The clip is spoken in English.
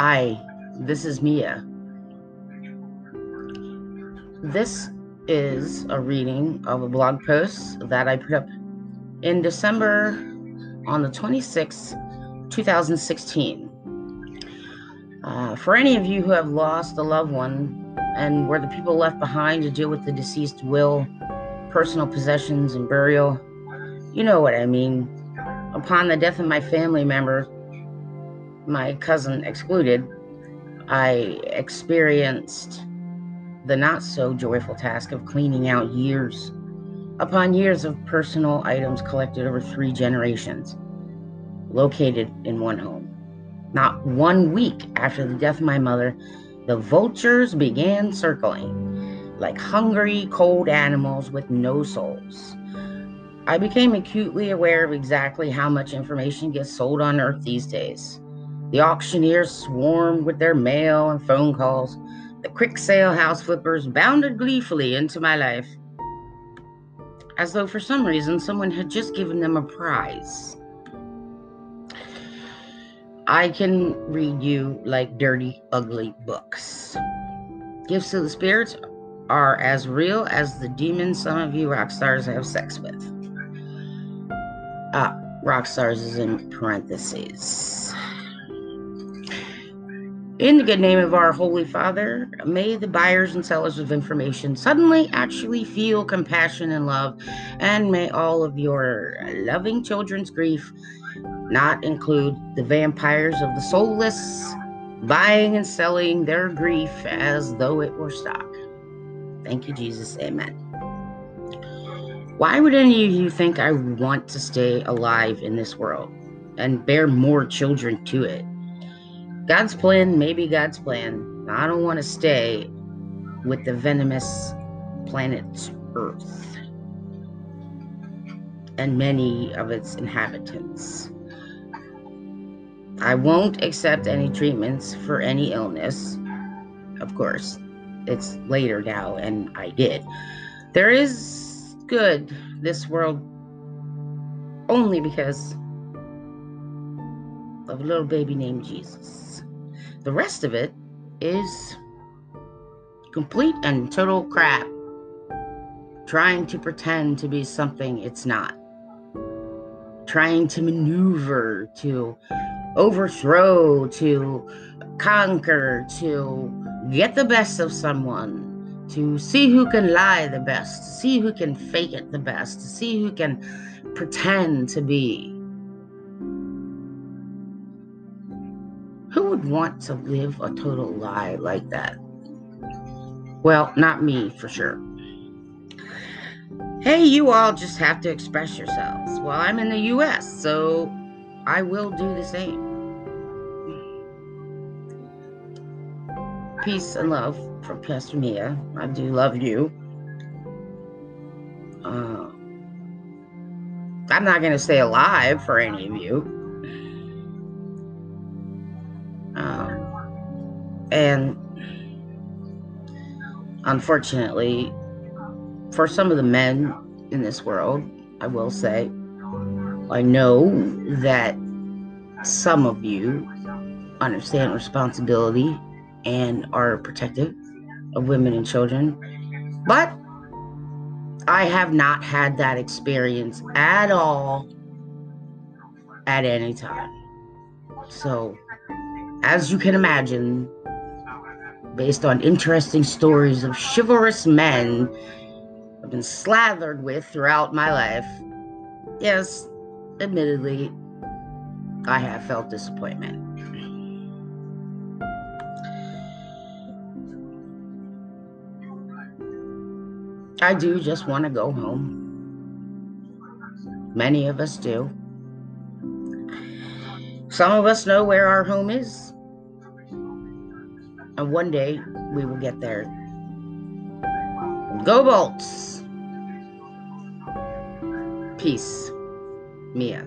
Hi, this is Mia. This is a reading of a blog post that I put up in December on the 26th, 2016. Uh, for any of you who have lost a loved one and were the people left behind to deal with the deceased will, personal possessions, and burial, you know what I mean. Upon the death of my family member, my cousin excluded, I experienced the not so joyful task of cleaning out years upon years of personal items collected over three generations, located in one home. Not one week after the death of my mother, the vultures began circling like hungry, cold animals with no souls. I became acutely aware of exactly how much information gets sold on Earth these days. The auctioneers swarmed with their mail and phone calls. The quick sale house flippers bounded gleefully into my life, as though for some reason someone had just given them a prize. I can read you like dirty, ugly books. Gifts of the spirits are as real as the demons some of you rock stars have sex with. Ah, rock stars is in parentheses. In the good name of our Holy Father, may the buyers and sellers of information suddenly actually feel compassion and love, and may all of your loving children's grief not include the vampires of the soulless buying and selling their grief as though it were stock. Thank you, Jesus. Amen. Why would any of you think I want to stay alive in this world and bear more children to it? God's plan may be God's plan. I don't want to stay with the venomous planet Earth and many of its inhabitants. I won't accept any treatments for any illness. Of course, it's later now, and I did. There is good this world only because of a little baby named Jesus. The rest of it is complete and total crap. Trying to pretend to be something it's not. Trying to maneuver, to overthrow, to conquer, to get the best of someone, to see who can lie the best, to see who can fake it the best, to see who can pretend to be would want to live a total lie like that? Well, not me for sure. Hey, you all just have to express yourselves. Well, I'm in the US, so I will do the same. Peace and love from Pastor Mia. I do love you. Uh, I'm not going to stay alive for any of you. And unfortunately, for some of the men in this world, I will say, I know that some of you understand responsibility and are protective of women and children, but I have not had that experience at all at any time. So, as you can imagine, based on interesting stories of chivalrous men I've been slathered with throughout my life. Yes, admittedly, I have felt disappointment. I do just want to go home. Many of us do. Some of us know where our home is. And one day we will get there. Go Bolts! Peace. Mia.